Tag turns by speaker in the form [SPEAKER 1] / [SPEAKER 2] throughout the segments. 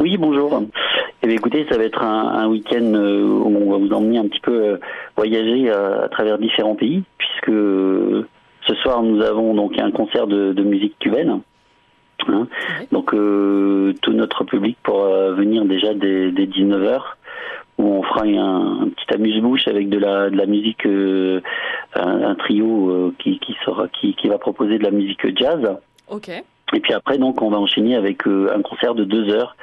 [SPEAKER 1] Oui, bonjour. Eh bien, écoutez, ça va être un, un week-end euh, où on va vous emmener un petit peu euh, voyager à, à travers différents pays, puisque euh, ce soir nous avons donc un concert de, de musique cubaine. Hein. Donc euh, tout notre public pourra venir déjà dès, dès 19h où on fera un, un petit amuse-bouche avec de la, de la musique, euh, un, un trio euh, qui, qui, sera, qui, qui va proposer de la musique jazz.
[SPEAKER 2] Ok.
[SPEAKER 1] Et puis après, donc, on va enchaîner avec euh, un concert de deux heures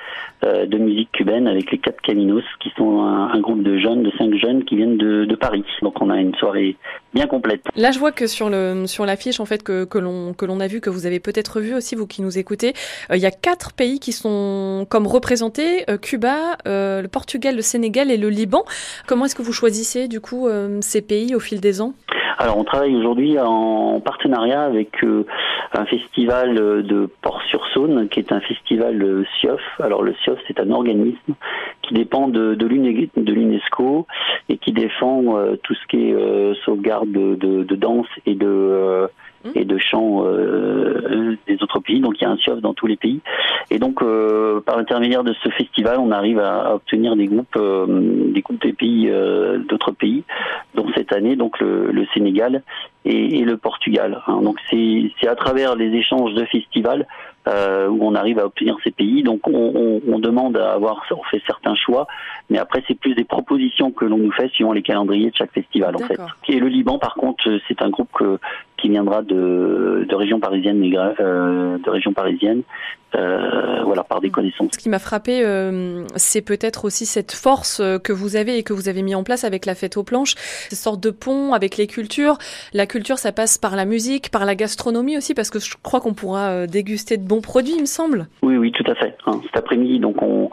[SPEAKER 1] euh, de musique cubaine avec les quatre Caminos, qui sont un, groupe de jeunes, de cinq jeunes qui viennent de, Paris. Donc, on a une soirée bien complète.
[SPEAKER 2] Là, je vois que sur le sur l'affiche en fait que l'on a vu que vous avez peut-être vu aussi vous qui nous écoutez, euh, il y a quatre pays qui sont comme représentés Cuba, le Portugal, le Sénégal et le Liban. Comment est-ce que vous choisissez du coup ces pays au fil des ans?
[SPEAKER 1] Alors, on travaille aujourd'hui en partenariat avec euh, un festival euh, de Port-sur-Saône, qui est un festival euh, SIOF. Alors, le SIOF, c'est un organisme qui dépend de, de l'UNE- de l'UNESCO et qui défend tout ce qui est sauvegarde de, danse et de et de chant euh, des autres pays. Donc, il y a un SIOF dans tous les pays. Et donc, euh, par l'intermédiaire de ce festival, on arrive à, à obtenir des groupes, euh, des groupes des pays, euh, d'autres pays, dont cette année, donc le, le Sénégal et, et le Portugal. hein. Donc, c'est à travers les échanges de festivals euh, où on arrive à obtenir ces pays. Donc, on, on, on demande à avoir, on fait certains choix, mais après, c'est plus des propositions que l'on nous fait suivant les calendriers de chaque festival, en fait. Et le Liban, par contre, c'est un groupe que, qui viendra de, de région parisienne, euh, de région parisienne, euh, voilà, par des connaissances.
[SPEAKER 2] Ce qui m'a frappé, euh, c'est peut-être aussi cette force que vous avez et que vous avez mis en place avec la fête aux planches, cette sorte de pont avec les cultures. La culture, ça passe par la musique, par la gastronomie aussi, parce que je crois qu'on pourra déguster de bons produits, il me semble.
[SPEAKER 1] Oui, oui, tout à fait. hein. Cet après-midi, donc on,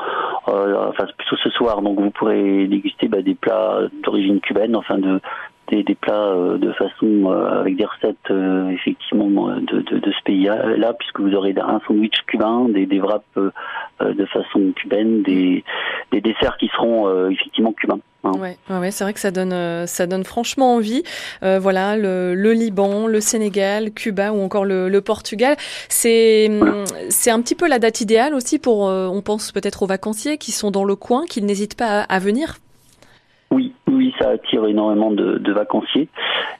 [SPEAKER 1] enfin plutôt ce soir, donc vous pourrez déguster bah, des plats d'origine cubaine, enfin de des, des plats euh, de façon euh, avec des recettes euh, effectivement de, de, de ce pays-là, puisque vous aurez un sandwich cubain, des, des wraps de façon cubaine, des, des desserts qui seront effectivement cubains. hein.
[SPEAKER 2] Ouais, ouais, c'est vrai que ça donne, ça donne franchement envie. Euh, voilà, le, le Liban, le Sénégal, Cuba ou encore le, le Portugal. C'est, hum, c'est un petit peu la date idéale aussi pour, on pense peut-être aux vacanciers qui sont dans le coin, qui n'hésitent pas à, à venir.
[SPEAKER 1] Ça attire énormément de, de vacanciers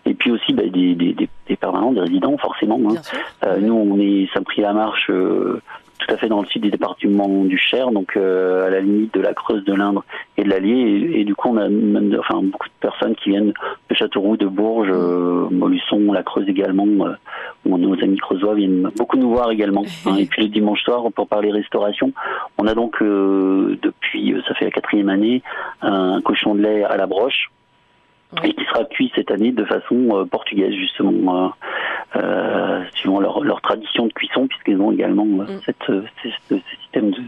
[SPEAKER 1] et puis aussi bah, des, des, des, des permanents, des résidents forcément. hein. Euh, nous, on est Saint-Prix-la-Marche, euh, tout à fait dans le sud du département du Cher, donc euh, à la limite de la Creuse, de l'Indre et de l'Allier. Et, et du coup, on a même, enfin, beaucoup de personnes qui viennent de Châteauroux, de Bourges, euh, Molusson, la Creuse également, euh, nos amis creusois viennent beaucoup nous voir également. hein. Et puis le dimanche soir, pour parler restauration, on a donc euh, depuis, euh, ça fait la quatrième année, un cochon de lait à la broche.
[SPEAKER 2] Ouais.
[SPEAKER 1] Et qui sera cuit cette année de façon euh, portugaise justement. Euh, suivant leur, leur tradition de cuisson, puisqu'ils ont également
[SPEAKER 2] Mm.
[SPEAKER 1] cette, euh, ce, ce système de,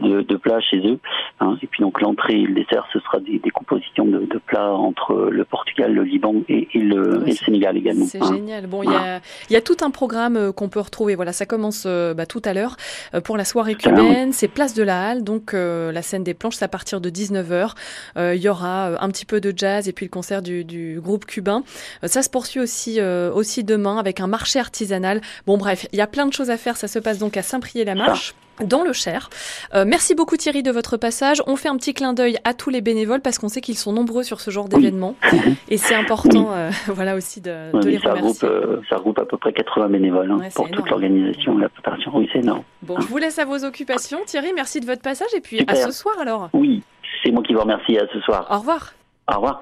[SPEAKER 1] de, de plats chez eux. hein. Et puis donc l'entrée et le dessert, ce sera des, des compositions de, de plats entre le Portugal, le Liban et, et le,
[SPEAKER 2] Ouais,
[SPEAKER 1] et le
[SPEAKER 2] c'est-
[SPEAKER 1] Sénégal également.
[SPEAKER 2] C'est
[SPEAKER 1] hein.
[SPEAKER 2] génial. Bon, il y a, il y a tout un programme euh, qu'on peut retrouver. Voilà, ça commence euh, bah, tout à l'heure euh, pour la soirée cubaine. C'est place de la Halle, donc euh, la scène des planches, c'est à partir de 19h. Euh, il y aura un petit peu de jazz et puis le concert du, du groupe cubain. Euh, ça se poursuit aussi, aussi demain avec un marché artisanal. Bon, bref, il y a plein de choses à faire. Ça se passe donc à Saint-Priest-la-Marche. Dans le Cher. Euh, merci beaucoup Thierry de votre passage. On fait un petit clin d'œil à tous les bénévoles parce qu'on sait qu'ils sont nombreux sur ce genre
[SPEAKER 1] Oui.
[SPEAKER 2] d'événement et c'est important, euh, voilà aussi de, les
[SPEAKER 1] ça, regroupe,
[SPEAKER 2] remercier.
[SPEAKER 1] euh, ça regroupe à peu près 80 bénévoles hein,
[SPEAKER 2] Ouais,
[SPEAKER 1] pour toute l'organisation la préparation. Oui, c'est énorme.
[SPEAKER 2] Bon, je vous laisse à vos occupations. Thierry, merci de votre passage et puis
[SPEAKER 1] Super.
[SPEAKER 2] à ce soir alors.
[SPEAKER 1] Oui, c'est moi qui vous remercie à ce soir.
[SPEAKER 2] Au revoir.
[SPEAKER 1] Au revoir.